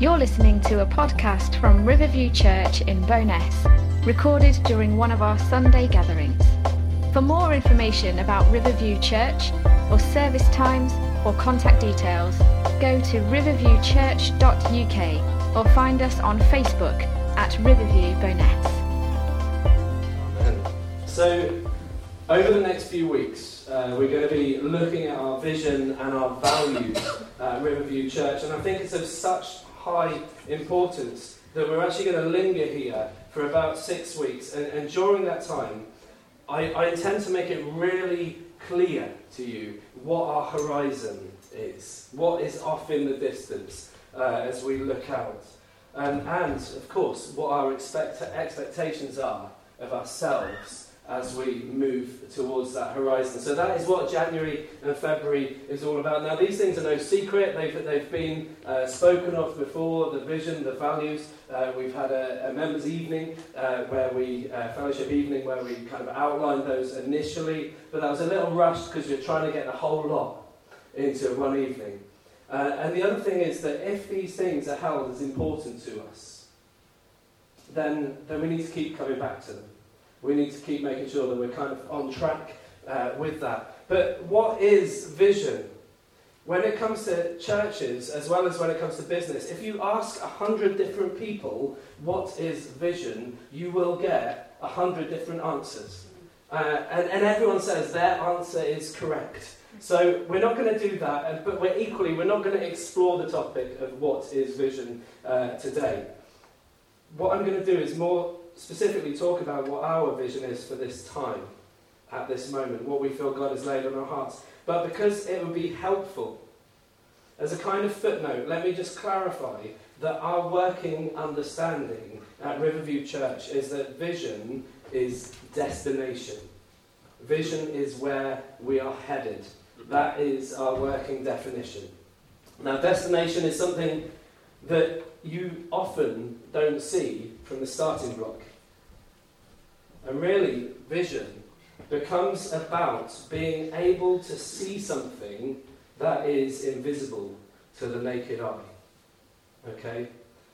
You're listening to a podcast from Riverview Church in Bo'ness, recorded during one of our Sunday gatherings. For more information about Riverview Church, or service times, or contact details, go to riverviewchurch.uk or find us on Facebook at Riverview Bo'ness. So, over the next few weeks, uh, we're going to be looking at our vision and our values at Riverview Church, and I think it's of such high importance that we're actually going to linger here for about six weeks. And, and during that time, I, I intend to make it really clear to you what our horizon is, what is off in the distance uh, as we look out. Um, and, of course, what our expect- expectations are of ourselves as we move towards that horizon. So that is what January and February is all about. Now, these things are no secret. They've, they've been uh, spoken of before, the vision, the values. Uh, we've had a, a members' evening, uh, where we, uh, fellowship evening, where we kind of outlined those initially. But that was a little rushed because you're trying to get the whole lot into one evening. Uh, and the other thing is that if these things are held as important to us, then, then we need to keep coming back to them. We need to keep making sure that we're kind of on track uh, with that. But what is vision? When it comes to churches, as well as when it comes to business, if you ask a hundred different people what is vision, you will get a hundred different answers. Uh, and, and everyone says their answer is correct. So we're not going to do that, but we're equally, we're not going to explore the topic of what is vision uh, today. What I'm going to do is more specifically talk about what our vision is for this time, at this moment, what we feel God has laid on our hearts. But because it would be helpful, as a kind of footnote, let me just clarify that our working understanding at Riverview Church is that vision is destination. Vision is where we are headed. That is our working definition. Now, destination is something that you often don't see from the starting block. And really, vision becomes about being able to see something that is invisible to the naked eye. Okay?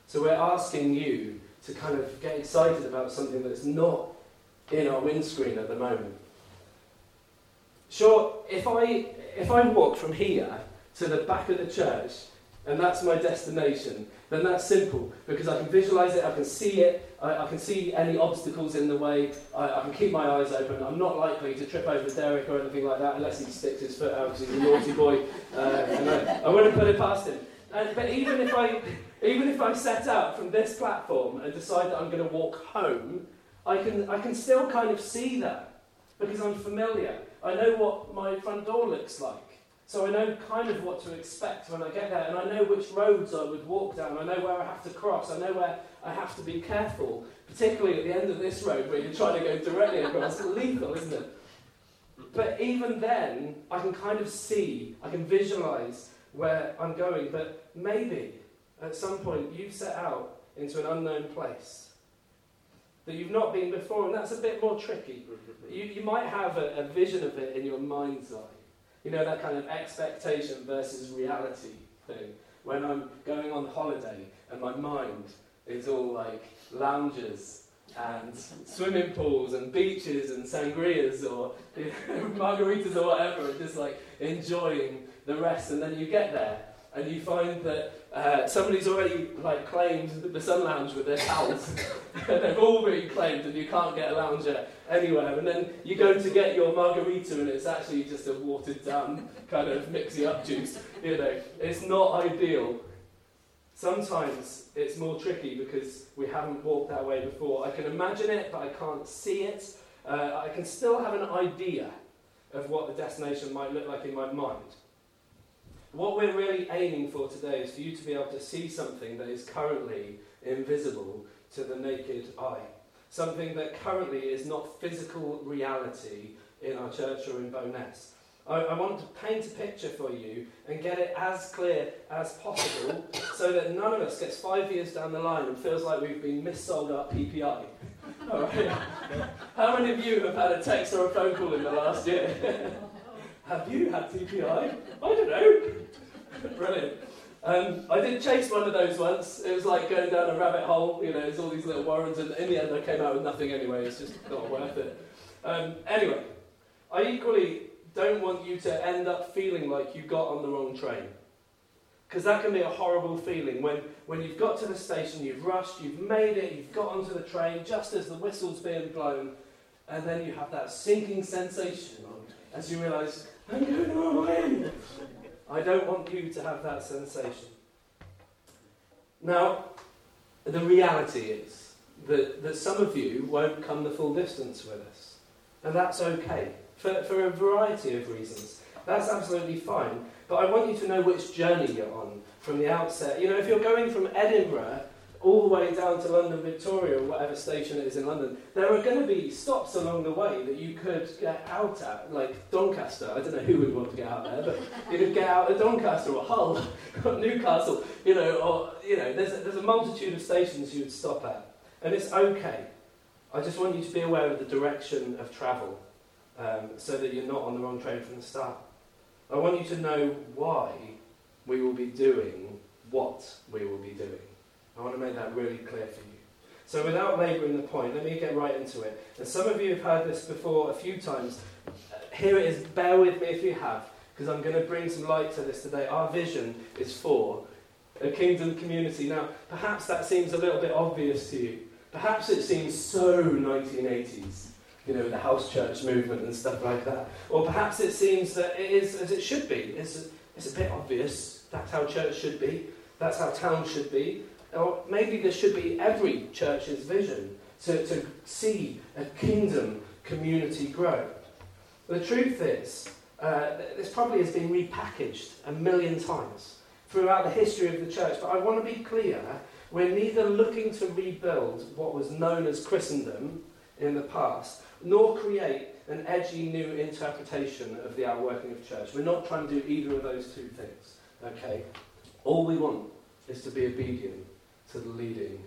So we're asking you to kind of get excited about something that's not in our windscreen at the moment. Sure, if I if I walk from here to the back of the church and that's my destination, then that's simple because I can visualize it, I can see it, I, I can see any obstacles in the way, I, I, can keep my eyes open. I'm not likely to trip over Derek or anything like that unless he sticks his foot out because he's a naughty boy. Uh, and I, I wouldn't put it past him. And, but even if, I, even if I set out from this platform and decide that I'm going to walk home, I can, I can still kind of see that because I'm familiar. I know what my front door looks like. So I know kind of what to expect when I get there, and I know which roads I would walk down. I know where I have to cross. I know where I have to be careful, particularly at the end of this road where you're trying to go directly across. It's lethal, isn't it? But even then, I can kind of see, I can visualize where I'm going. But maybe at some point you've set out into an unknown place that you've not been before, and that's a bit more tricky. Mm-hmm. You, you might have a, a vision of it in your mind's eye. You know, that kind of expectation versus reality thing. When I'm going on holiday and my mind is all like lounges and swimming pools and beaches and sangrias or you know, margaritas or whatever, and just like enjoying the rest. And then you get there and you find that uh, somebody's already like claimed the sun lounge with their pals. They've all been claimed, and you can't get a lounger anywhere. And then you go to get your margarita, and it's actually just a watered down kind of mixy up juice. You know, it's not ideal. Sometimes it's more tricky because we haven't walked that way before. I can imagine it, but I can't see it. Uh, I can still have an idea of what the destination might look like in my mind. What we're really aiming for today is for you to be able to see something that is currently invisible to the naked eye. Something that currently is not physical reality in our church or in Bo'ness. I, I want to paint a picture for you and get it as clear as possible so that none of us gets five years down the line and feels like we've been missold our PPI. All right. How many of you have had a text or a phone call in the last year? have you had PPI? I don't know. Brilliant. Um, I did chase one of those once. It was like going down a rabbit hole. You know, there's all these little warrens, and in the end, I came out with nothing anyway. It's just not worth it. Um, anyway, I equally don't want you to end up feeling like you got on the wrong train. Because that can be a horrible feeling when, when you've got to the station, you've rushed, you've made it, you've got onto the train just as the whistle's being blown, and then you have that sinking sensation as you realise, I'm going the wrong way. I don't want you to have that sensation. Now, the reality is that, that some of you won't come the full distance with us. And that's okay, for, for a variety of reasons. That's absolutely fine. But I want you to know which journey you're on from the outset. You know, if you're going from Edinburgh all the way down to London Victoria or whatever station it is in London, there are going to be stops along the way that you could get out at, like Doncaster. I don't know who would want to get out there, but you could get out at Doncaster or Hull or Newcastle, you know, or, you know, there's a, there's a multitude of stations you would stop at. And it's okay. I just want you to be aware of the direction of travel um, so that you're not on the wrong train from the start. I want you to know why we will be doing what we will be doing. I want to make that really clear for you. So, without labouring the point, let me get right into it. And some of you have heard this before a few times. Here it is, bear with me if you have, because I'm going to bring some light to this today. Our vision is for a kingdom community. Now, perhaps that seems a little bit obvious to you. Perhaps it seems so 1980s, you know, the house church movement and stuff like that. Or perhaps it seems that it is as it should be. It's, it's a bit obvious. That's how church should be. That's how town should be. Or maybe this should be every church's vision to, to see a kingdom community grow. The truth is, uh, this probably has been repackaged a million times throughout the history of the church, but I want to be clear we're neither looking to rebuild what was known as Christendom in the past, nor create an edgy new interpretation of the outworking of church. We're not trying to do either of those two things. Okay? All we want is to be obedient to the leading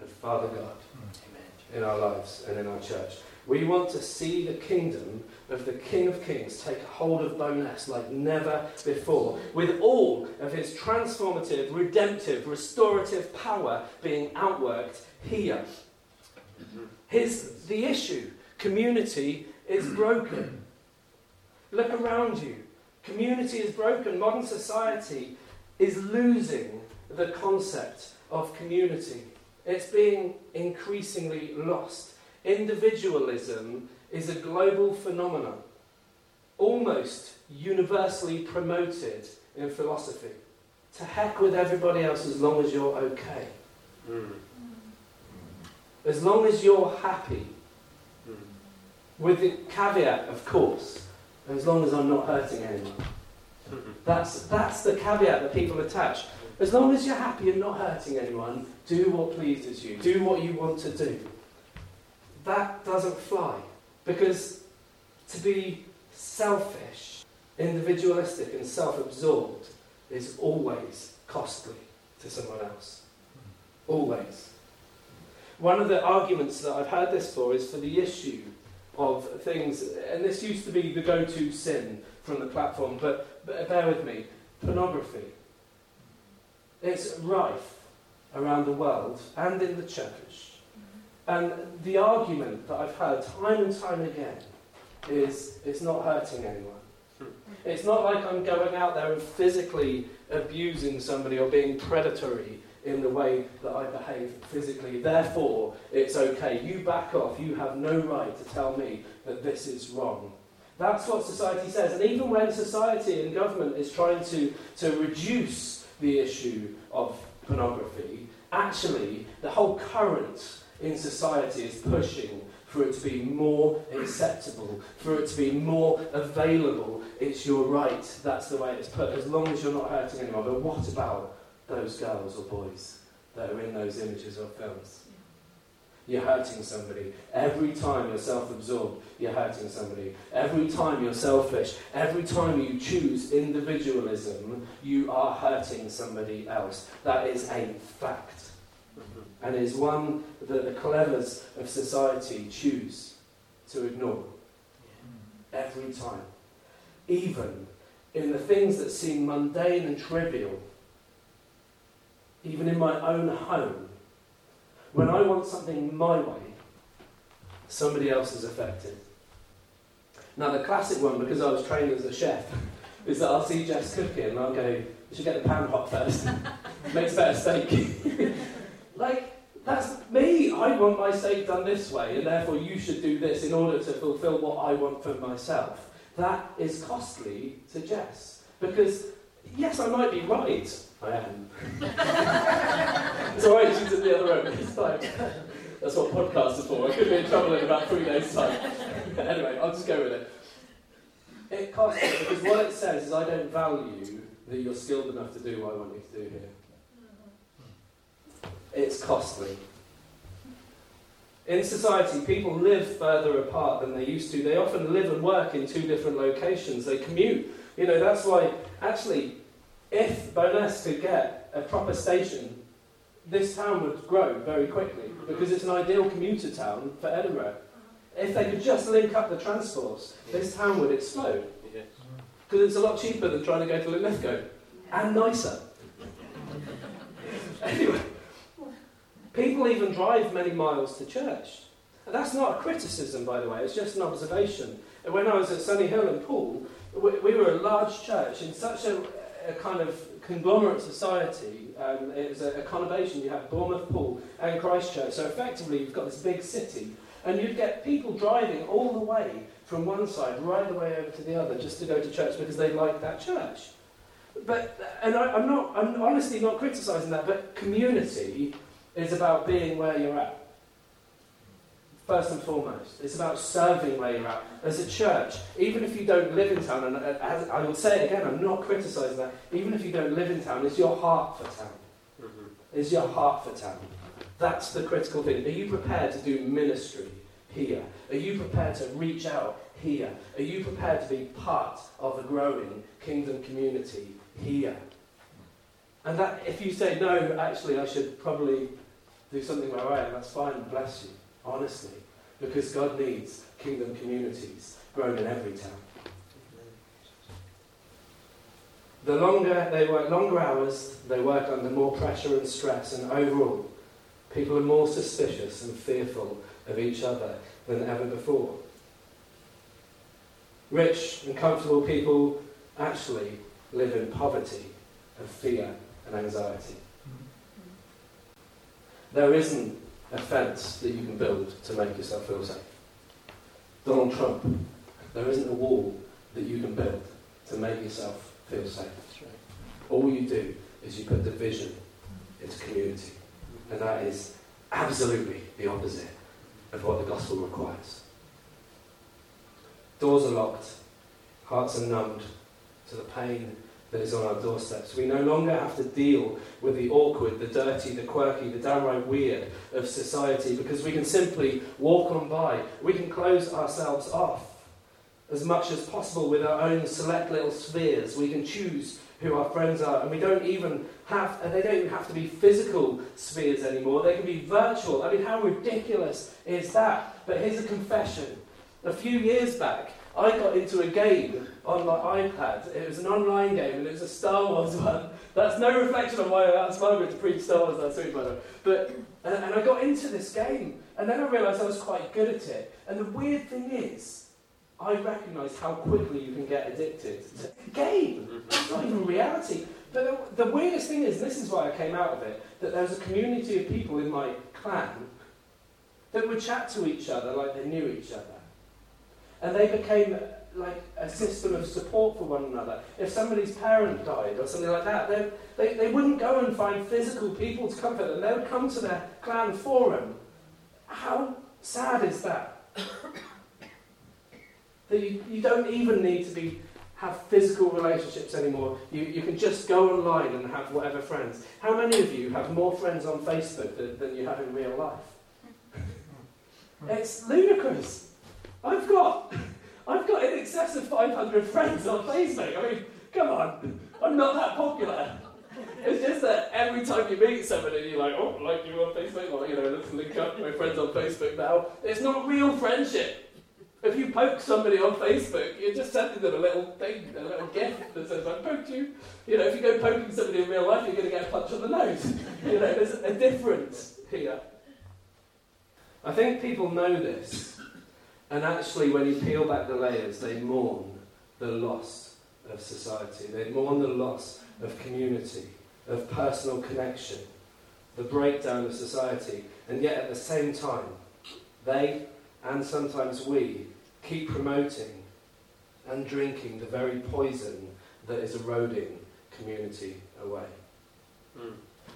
of Father God in our lives and in our church. We want to see the kingdom of the King of Kings take hold of Bo'ness like never before, with all of his transformative, redemptive, restorative power being outworked here. His, the issue, community, is broken. Look around you. Community is broken. Modern society is losing the concept of community. It's being increasingly lost. Individualism is a global phenomenon, almost universally promoted in philosophy. To heck with everybody else as long as you're okay. Mm. As long as you're happy. Mm. With the caveat, of course, as long as I'm not hurting anyone. That's, that's the caveat that people attach. As long as you're happy and not hurting anyone, do what pleases you. Do what you want to do. That doesn't fly. Because to be selfish, individualistic, and self absorbed is always costly to someone else. Always. One of the arguments that I've heard this for is for the issue of things, and this used to be the go to sin from the platform, but, but bear with me pornography. It's rife around the world and in the church. And the argument that I've heard time and time again is it's not hurting anyone. Hmm. It's not like I'm going out there and physically abusing somebody or being predatory in the way that I behave physically. Therefore, it's okay. You back off. You have no right to tell me that this is wrong. That's what society says. And even when society and government is trying to, to reduce the issue of pornography, actually, the whole current in society is pushing for it to be more acceptable, for it to be more available. It's your right. That's the way it's put, as long as you're not hurting anyone. But what about those girls or boys that are in those images or films? You're hurting somebody. Every time you're self absorbed, you're hurting somebody. Every time you're selfish, every time you choose individualism, you are hurting somebody else. That is a fact. And is one that the clevers of society choose to ignore. Every time. Even in the things that seem mundane and trivial, even in my own home, when I want something my way, somebody else is affected. Now, the classic one, because I was trained as a chef, is that I'll see Jess cooking and I'll go, you should get the pan hot first. Makes better steak. like, that's me. I want my steak done this way, and therefore you should do this in order to fulfill what I want for myself. That is costly to Jess. Because, yes, I might be right. I am. it's alright, she's in the other room. It's fine. That's what podcasts are for. I could be in trouble in about three days' time. anyway, I'll just go with it. It costs because what it says is I don't value that you're skilled enough to do what I want you to do here. It's costly. In society, people live further apart than they used to. They often live and work in two different locations. They commute. You know, that's why, actually, if Bo'ness could get a proper station, this town would grow very quickly because it's an ideal commuter town for Edinburgh. If they could just link up the transports, this town would explode. Because it's a lot cheaper than trying to go to Linlithgow. And nicer. anyway, people even drive many miles to church. And that's not a criticism, by the way, it's just an observation. When I was at Sunny Hill and Poole, we, we were a large church in such a, a kind of conglomerate society. Um, it was a, a conurbation. You have Bournemouth Poole and Christchurch. So effectively, you've got this big city. And you'd get people driving all the way from one side right the way over to the other just to go to church because they liked that church. But, and I, I'm not, I'm honestly not criticising that, but community is about being where you're at. First and foremost, it's about serving where you're at. As a church, even if you don't live in town, and as I will say it again, I'm not criticising that, even if you don't live in town, is your heart for town. Mm-hmm. Is your heart for town. That's the critical thing. Are you prepared to do ministry here? Are you prepared to reach out here? Are you prepared to be part of a growing kingdom community here? And that, if you say, no, actually, I should probably do something where I am, that's fine, bless you honestly, because God needs kingdom communities grown in every town. The longer they work longer hours, they work under more pressure and stress, and overall, people are more suspicious and fearful of each other than ever before. Rich and comfortable people actually live in poverty of fear and anxiety. There isn't a fence that you can build to make yourself feel safe. Donald Trump, there isn't a wall that you can build to make yourself feel safe. All you do is you put division into community. And that is absolutely the opposite of what the gospel requires. Doors are locked, hearts are numbed to the pain that is on our doorsteps. We no longer have to deal with the awkward, the dirty, the quirky, the downright weird of society because we can simply walk on by. We can close ourselves off as much as possible with our own select little spheres. We can choose who our friends are, and we don't even have, and they don't even have to be physical spheres anymore. They can be virtual. I mean, how ridiculous is that? But here's a confession. A few years back, I got into a game on my iPad. It was an online game and it was a Star Wars one. That's no reflection on why I asked Margaret to preach Star Wars last week, by the way. But, and, and I got into this game and then I realised I was quite good at it. And the weird thing is, I recognised how quickly you can get addicted to a game. It's not even reality. But the, the weirdest thing is, this is why I came out of it, that there was a community of people in my clan that would chat to each other like they knew each other. And they became like a system of support for one another. If somebody's parent died or something like that, they, they, they wouldn't go and find physical people to comfort them. They would come to their clan forum. How sad is that? that you, you don't even need to be have physical relationships anymore. You, you can just go online and have whatever friends. How many of you have more friends on Facebook than, than you have in real life? it's ludicrous. I've got I've got in excess of 500 friends on Facebook. I mean, come on, I'm not that popular. It's just that every time you meet somebody, you're like, oh, like you on Facebook, or you know, let's link up. My friends on Facebook now. It's not real friendship. If you poke somebody on Facebook, you're just sending them a little thing, a little gift that says, I poked you. You know, if you go poking somebody in real life, you're going to get a punch on the nose. you know, there's a difference here. I think people know this. And actually, when you peel back the layers, they mourn the loss of society. They mourn the loss of community, of personal connection, the breakdown of society. And yet, at the same time, they and sometimes we keep promoting and drinking the very poison that is eroding community away. Mm.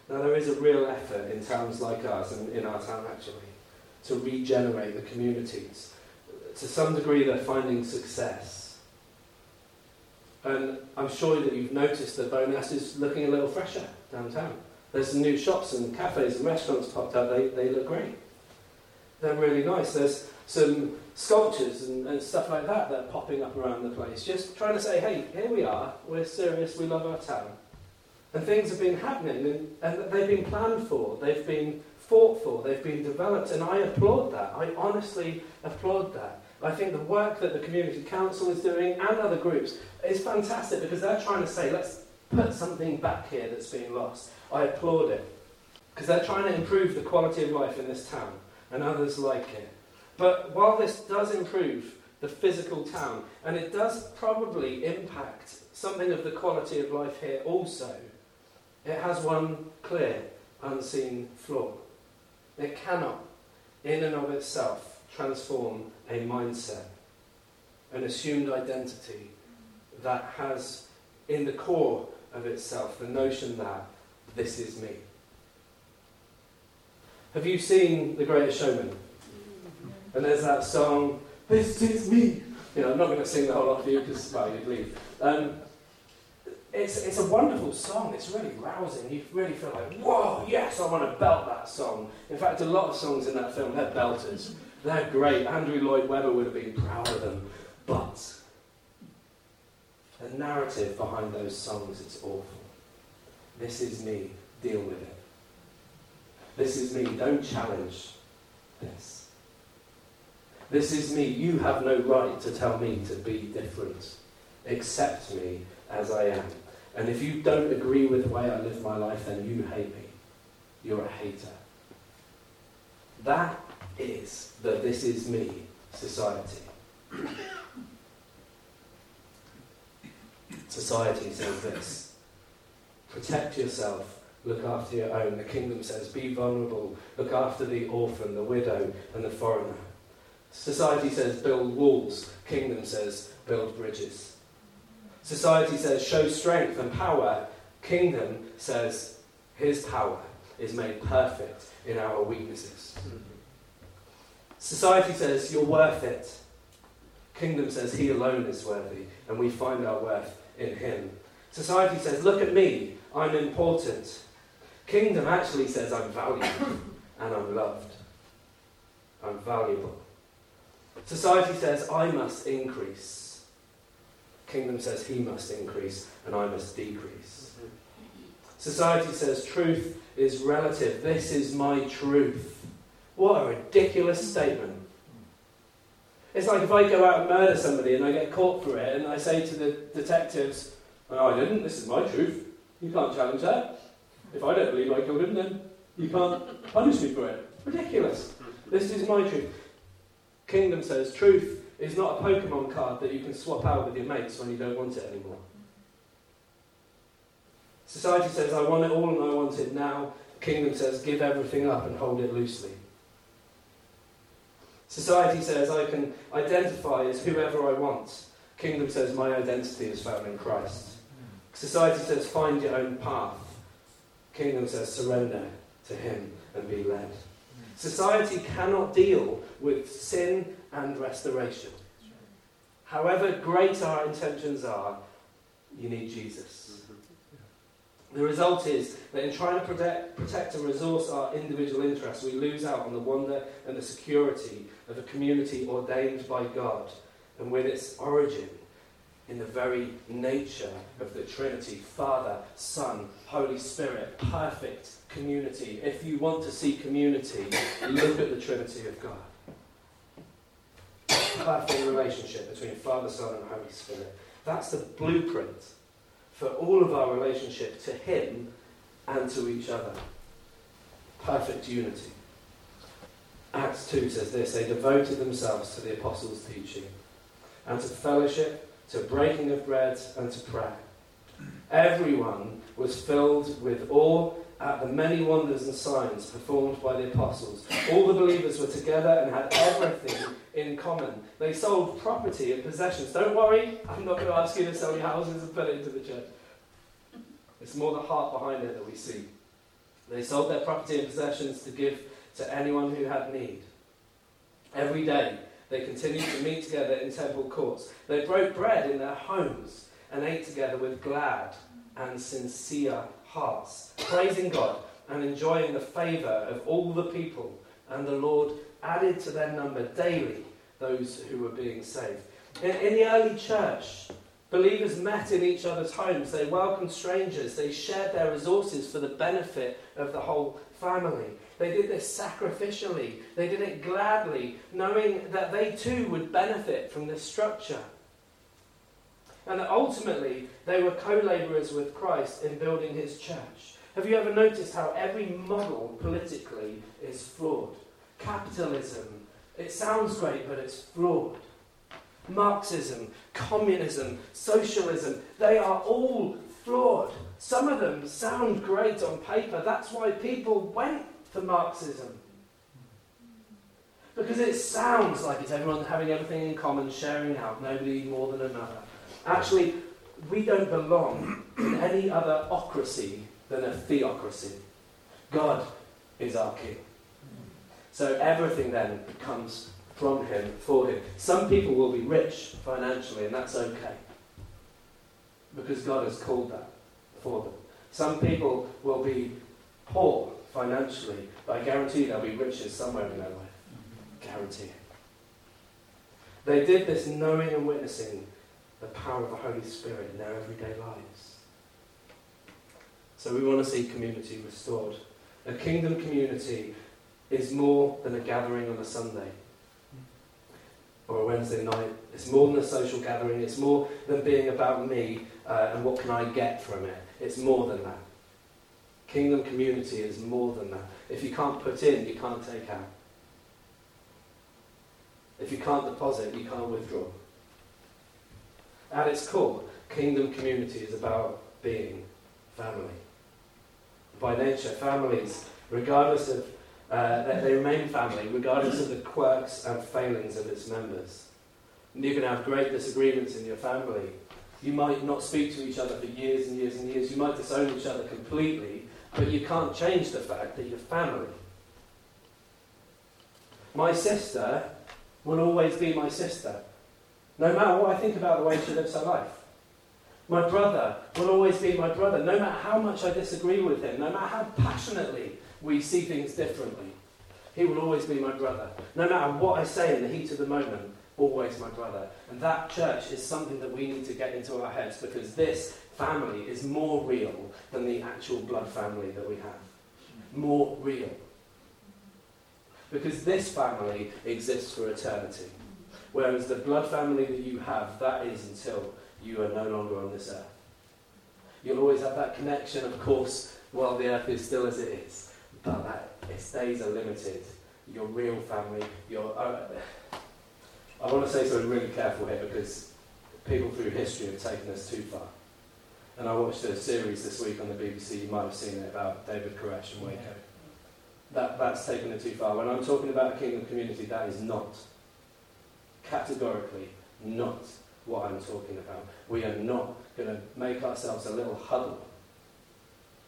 Now, there is a real effort in towns like ours, and in our town actually, to regenerate the communities. To some degree, they're finding success. And I'm sure that you've noticed that Bo'ness is looking a little fresher downtown. There's some new shops and cafes and restaurants popped up. They, they look great. They're really nice. There's some sculptures and, and, stuff like that that are popping up around the place. Just trying to say, hey, here we are, we're serious, we love our town. And things have been happening, and, and they've been planned for, they've been fought for, they've been developed, and I applaud that. I honestly applaud that. I think the work that the Community Council is doing and other groups is fantastic because they're trying to say, let's put something back here that's being lost. I applaud it because they're trying to improve the quality of life in this town and others like it. But while this does improve the physical town, and it does probably impact something of the quality of life here also, it has one clear, unseen flaw. It cannot, in and of itself, transform a mindset, an assumed identity that has in the core of itself the notion that this is me. Have you seen The Greatest Showman? And there's that song, This Is Me. You know, I'm not going to sing the whole lot for you because, well, you'd leave. Um, it's, it's a wonderful song. It's really rousing. You really feel like, whoa, yes, I want to belt that song. In fact, a lot of songs in that film, they're belters. They're great. Andrew Lloyd Webber would have been proud of them. But the narrative behind those songs, it's awful. This is me. Deal with it. This is me. Don't challenge this. This is me. You have no right to tell me to be different. Accept me as I am. And if you don't agree with the way I live my life, then you hate me. You're a hater. That is the this is me society. society says this protect yourself, look after your own. The kingdom says be vulnerable, look after the orphan, the widow, and the foreigner. Society says build walls, kingdom says build bridges. Society says show strength and power, kingdom says his power is made perfect in our weaknesses. Society says you're worth it. Kingdom says he alone is worthy, and we find our worth in him. Society says, look at me, I'm important. Kingdom actually says, I'm valued and I'm loved. I'm valuable. Society says, I must increase. Kingdom says, he must increase and I must decrease. Mm-hmm. Society says, truth is relative. This is my truth. What a ridiculous statement. It's like if I go out and murder somebody and I get caught for it and I say to the detectives, oh, I didn't, this is my truth. You can't challenge that. If I don't believe I killed him, then you can't punish me for it. Ridiculous. This is my truth. Kingdom says truth is not a Pokemon card that you can swap out with your mates when you don't want it anymore. Society says, I want it all and I want it now. Kingdom says, give everything up and hold it loosely. Society says, I can identify as whoever I want. Kingdom says, my identity is found in Christ. Society says, find your own path. Kingdom says, surrender to Him and be led. Society cannot deal with sin and restoration. However great our intentions are, you need Jesus. The result is that in trying to protect, protect and resource our individual interests, we lose out on the wonder and the security of a community ordained by God and with its origin in the very nature of the Trinity Father, Son, Holy Spirit, perfect community. If you want to see community, look at the Trinity of God. perfect relationship between Father, Son, and Holy Spirit. That's the blueprint for all of our relationship to Him and to each other. Perfect unity. Acts 2 says this they devoted themselves to the apostles' teaching and to fellowship, to breaking of bread, and to prayer. Everyone was filled with awe at the many wonders and signs performed by the apostles. All the believers were together and had everything in common. They sold property and possessions. Don't worry, I'm not going to ask you to sell your houses and put it into the church. It's more the heart behind it that we see. They sold their property and possessions to give to anyone who had need. Every day, they continued to meet together in temple courts. They broke bread in their homes and ate together with glad and sincere hearts, praising God and enjoying the favour of all the people. And the Lord added to their number daily those who were being saved. In, in the early church, believers met in each other's homes. They welcomed strangers. They shared their resources for the benefit of the whole family. They did this sacrificially. They did it gladly, knowing that they too would benefit from this structure. And that ultimately, they were co laborers with Christ in building his church. Have you ever noticed how every model politically is flawed? Capitalism, it sounds great, but it's flawed. Marxism, communism, socialism, they are all flawed. Some of them sound great on paper. That's why people went for Marxism. Because it sounds like it's everyone having everything in common, sharing out, nobody more than another. Actually, we don't belong in any other ocracy than a theocracy. God is our king. So everything then comes from him, for him. Some people will be rich financially, and that's okay. Because God has called that for them. Some people will be poor financially, but I guarantee they'll be riches somewhere in their life. Guarantee They did this knowing and witnessing the power of the Holy Spirit in their everyday lives. So we want to see community restored. A kingdom community is more than a gathering on a Sunday or a Wednesday night. It's more than a social gathering. It's more than being about me uh, and what can I get from it. It's more than that. Kingdom community is more than that. If you can't put in, you can't take out. If you can't deposit, you can't withdraw. At its core, kingdom community is about being family. By nature, families, regardless of, uh, they, they remain family, regardless of the quirks and failings of its members. And you can have great disagreements in your family. You might not speak to each other for years and years and years. You might disown each other completely, but you can't change the fact that you're family. My sister will always be my sister, no matter what I think about the way she lives her life. My brother will always be my brother, no matter how much I disagree with him, no matter how passionately we see things differently. He will always be my brother. No matter what I say in the heat of the moment, always my brother. And that church is something that we need to get into our heads because this family is more real than the actual blood family that we have. More real. Because this family exists for eternity. Whereas the blood family that you have, that is until you are no longer on this earth. You'll always have that connection, of course, while the earth is still as it is. But that its days are limited. Your real family, your. Uh, I want to say something really careful here because people through history have taken us too far. And I watched a series this week on the BBC, you might have seen it, about David Koresh and Waco. That, that's taken it too far. When I'm talking about a kingdom community, that is not, categorically, not what I'm talking about. We are not going to make ourselves a little huddle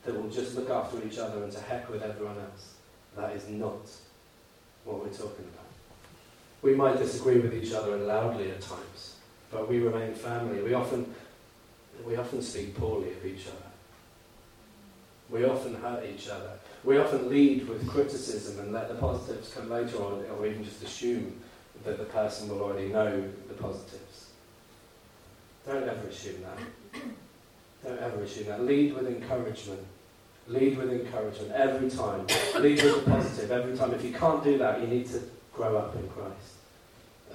that will just look after each other and to heck with everyone else. That is not what we're talking about. We might disagree with each other and loudly at times, but we remain family. We often, we often speak poorly of each other. We often hurt each other. We often lead with criticism and let the positives come later on, or even just assume that the person will already know the positives. Don't ever assume that. Don't ever assume that. Lead with encouragement. Lead with encouragement every time. Lead with the positive every time. If you can't do that, you need to grow up in Christ.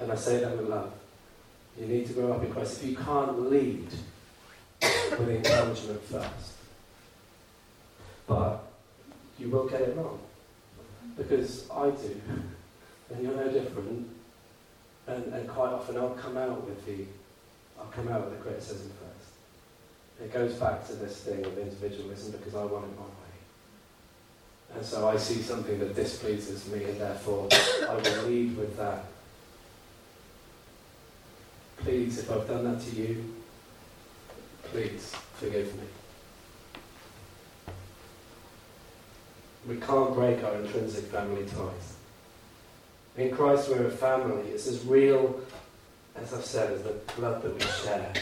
And I say that with love. You need to grow up in Christ. If you can't lead with encouragement first, but you will get it wrong. Because I do, and you're no different. And, and quite often I'll come out with the I'll come out with the criticism first. It goes back to this thing of individualism because I want it. And so I see something that displeases me and therefore I will lead with that. Please, if I've done that to you, please forgive me. We can't break our intrinsic family ties. In Christ, we're a family. It's as real, as I've said, as the blood that we share.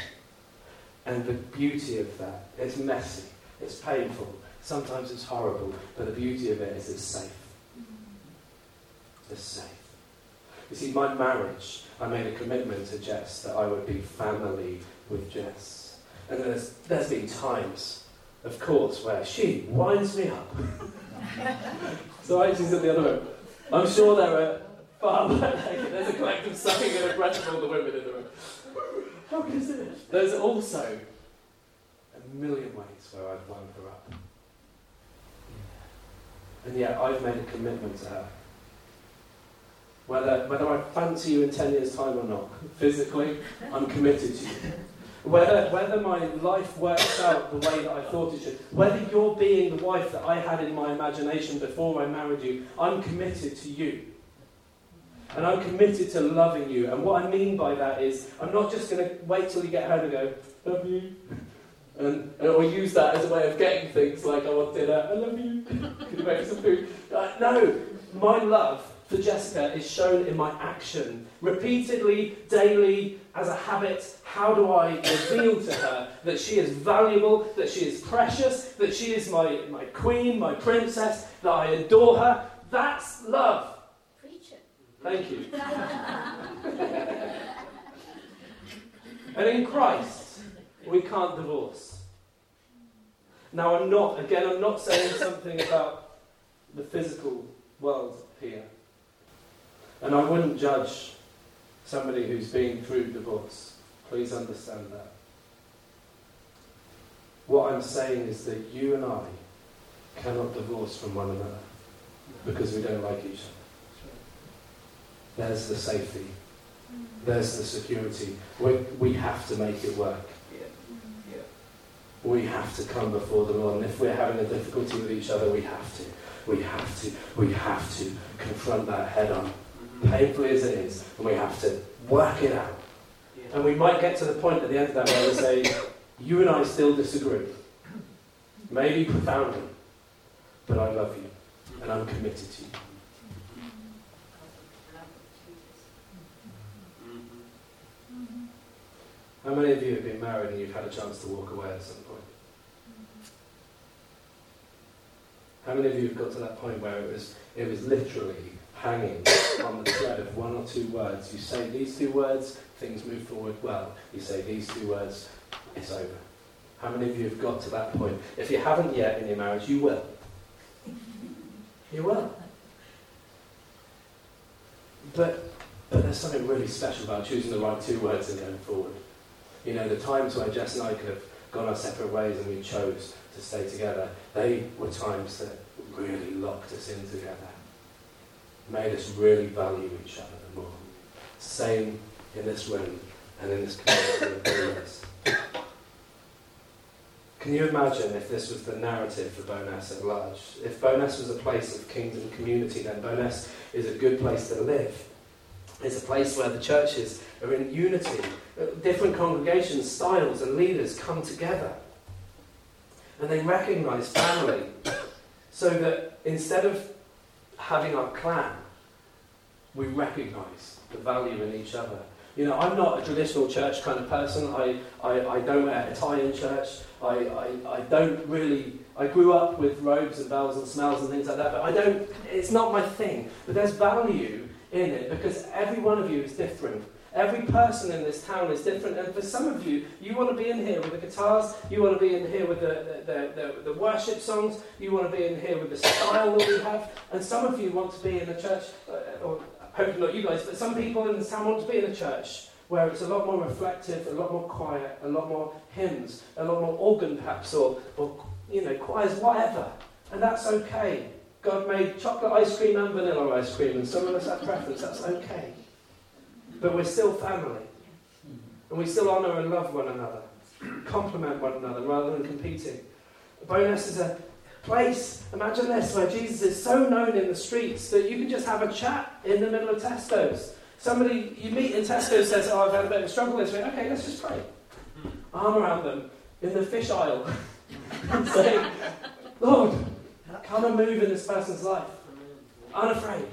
And the beauty of that, it's messy, it's painful, sometimes it's horrible, but the beauty of it is it's safe. Mm-hmm. It's safe. You see, my marriage, I made a commitment to Jess that I would be family with Jess. And there's, there's been times, of course, where she winds me up. so I actually said the other way. I'm sure there are far better. There's a collective sucking and a breath of all the women in the room. How is it? There's also a million ways where I've wound her up. And yet I've made a commitment to her. Whether, whether I fancy you in 10 years' time or not, physically, I'm committed to you. Whether, whether my life works out the way that I thought it should, whether you're being the wife that I had in my imagination before I married you, I'm committed to you. And I'm committed to loving you. And what I mean by that is, I'm not just going to wait till you get home and go, love you. And, or use that as a way of getting things like, I want dinner, I love you. Can you make some food? No, my love for Jessica is shown in my action. Repeatedly, daily, as a habit, how do I reveal to her that she is valuable, that she is precious, that she is my, my queen, my princess, that I adore her? That's love. Preach it. Thank you. and in Christ, we can't divorce. Now, I'm not, again, I'm not saying something about the physical world here. And I wouldn't judge somebody who's been through divorce. Please understand that. What I'm saying is that you and I cannot divorce from one another because we don't like each other. There's the safety. There's the security. We, we have to make it work. We have to come before the Lord. And if we're having a difficulty with each other, we have to. We have to. We have to confront that head on. Mm-hmm. Painfully as it is. And we have to work it out. And we might get to the point at the end of that where we say, You and I still disagree. Maybe profoundly. But I love you. And I'm committed to you. Mm-hmm. How many of you have been married and you've had a chance to walk away at some point? How many of you have got to that point where it was, it was literally hanging on the thread of one or two words? You say these two words, things move forward well. You say these two words, it's over. How many of you have got to that point? If you haven't yet in your marriage, you will. You will. But, but there's something really special about choosing the right two words and going forward. You know, the times where Jess and I could have gone our separate ways and we chose to stay together, they were times that really locked us in together, made us really value each other more. Same in this room and in this community. Can you imagine if this was the narrative for Bo'ness at large? If Bo'ness was a place of kingdom community, then Bo'ness is a good place to live. It's a place where the churches are in unity. Different congregations, styles, and leaders come together. And they recognize family so that instead of having our clan, we recognize the value in each other. You know, I'm not a traditional church kind of person. I, I, I don't wear a tie in church. I, I, I don't really, I grew up with robes and bells and smells and things like that, but I don't, it's not my thing. But there's value in it because every one of you is different. Every person in this town is different, and for some of you, you want to be in here with the guitars, you want to be in here with the, the, the, the, worship songs, you want to be in here with the style that we have, and some of you want to be in a church, uh, or hopefully not you guys, but some people in this town want to be in a church where it's a lot more reflective, a lot more quiet, a lot more hymns, a lot more organ perhaps, or, or you know, choirs, whatever. And that's okay. God made chocolate ice cream and vanilla ice cream, and some of us have preference, that's okay. But we're still family. Hmm. And we still honour and love one another, complement one another rather than competing. Bo'ness is a place, imagine this, where Jesus is so known in the streets that you can just have a chat in the middle of Tesco's. Somebody you meet in Tesco says, Oh, I've had a bit of a struggle this week. Okay, let's just pray. Hmm. Arm around them in the fish aisle and say, Lord, come and move in this person's life. Unafraid.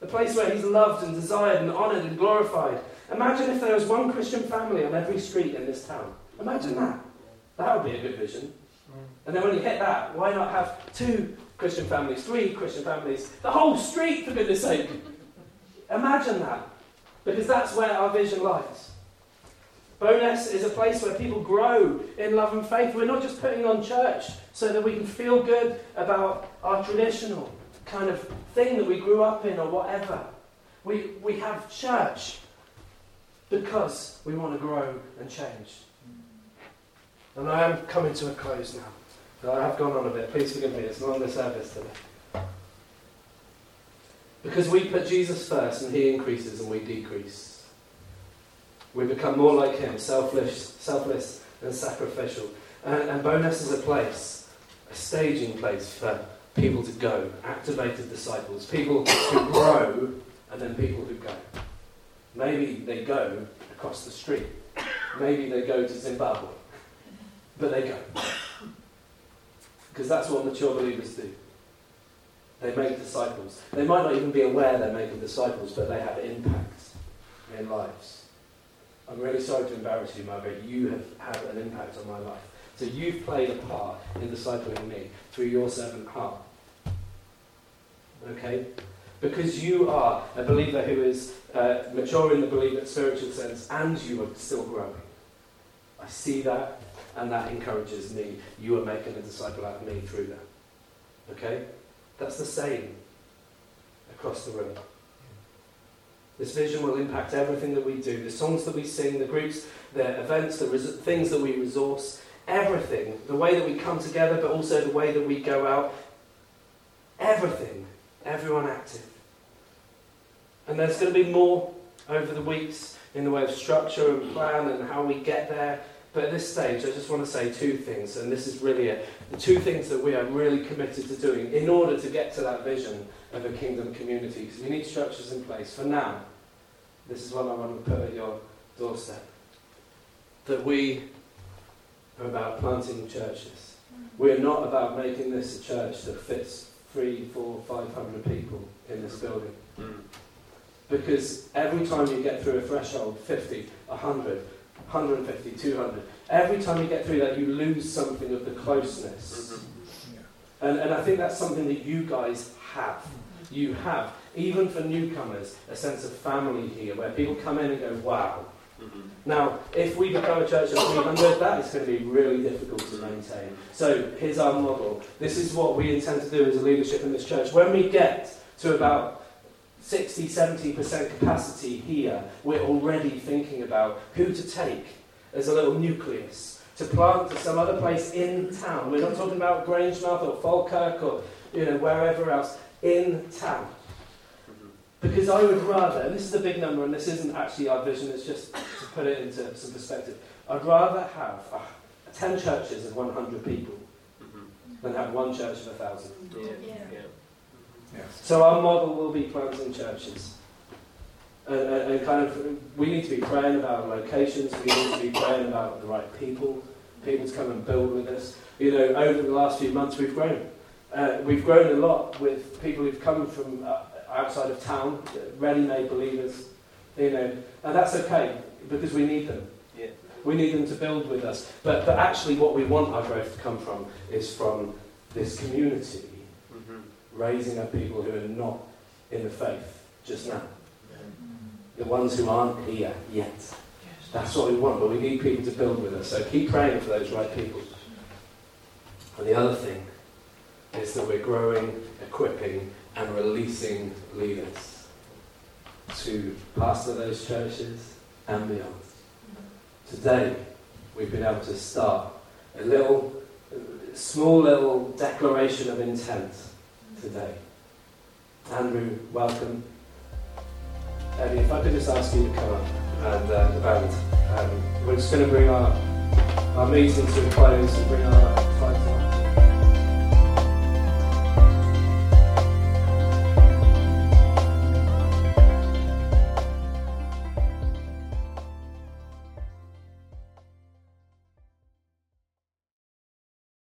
The place where he's loved and desired and honoured and glorified. Imagine if there was one Christian family on every street in this town. Imagine that. That would be a good vision. And then when you hit that, why not have two Christian families, three Christian families, the whole street, for goodness sake? Imagine that. Because that's where our vision lies. Bo'ness is a place where people grow in love and faith. We're not just putting on church so that we can feel good about our traditional kind of thing that we grew up in or whatever. We, we have church because we want to grow and change. And I am coming to a close now. I have gone on a bit. Please forgive me. It's not on the service today. Because we put Jesus first and he increases and we decrease. We become more like him, selfless, selfless and sacrificial. And, and Bo'ness is a place, a staging place for people to go, activated disciples, people who grow and then people who go. Maybe they go across the street. Maybe they go to Zimbabwe. But they go. Because that's what mature believers do. They make disciples. They might not even be aware they're making disciples, but they have impact in lives. I'm really sorry to embarrass you, Margaret. You have had an impact on my life. So you've played a part in discipling me through your servant heart. Okay? Because you are a believer who is uh, mature in the belief believer spiritual sense and you are still growing. I see that and that encourages me. You are making a disciple out of me through that. Okay? That's the same across the room. This vision will impact everything that we do the songs that we sing, the groups, the events, the res- things that we resource, everything. The way that we come together, but also the way that we go out. Everything. Everyone active. And there's going to be more over the weeks in the way of structure and plan and how we get there. But at this stage, I just want to say two things, and this is really it. The two things that we are really committed to doing in order to get to that vision of a kingdom community, because we need structures in place. For now, this is what I want to put at your doorstep. That we are about planting churches. We are not about making this a church that fits three, four, five hundred people in this building. Because every time you get through a threshold, 50, 100, 150, 200. Every time you get through that, you lose something of the closeness. Mm-hmm. And, and I think that's something that you guys have. You have, even for newcomers, a sense of family here where people come in and go, wow. Mm-hmm. Now, if we become a church of 300, that is going to be really difficult to maintain. So, here's our model. This is what we intend to do as a leadership in this church. When we get to about 60, 70% capacity here, we're already thinking about who to take as a little nucleus to plant to some other place in town. We're not talking about Grangemouth or Falkirk or you know wherever else in town. Because I would rather, and this is a big number, and this isn't actually our vision, it's just to put it into some perspective. I'd rather have uh, 10 churches of 100 people than have one church of 1,000. Yeah. Yeah. So our model will be planting churches. And, and, and, kind of, we need to be praying about locations, we need to be praying about the right people, people to come and build with us. You know, over the last few months we've grown. Uh, we've grown a lot with people who've come from uh, outside of town, ready-made believers, you know, and that's okay because we need them. Yeah. We need them to build with us. But, but actually what we want our growth to come from is from this community mm-hmm. raising up people who are not in the faith just now. The ones who aren't here yet. That's what we want, but we need people to build with us. So keep praying for those right people. And the other thing is that we're growing, equipping, and releasing leaders to pastor those churches and beyond. Today, we've been able to start a little, small little declaration of intent today. Andrew, welcome. Eddie, if I could just ask you to come up and uh, the band. Um, we're just going to bring our, our meeting to a close and bring our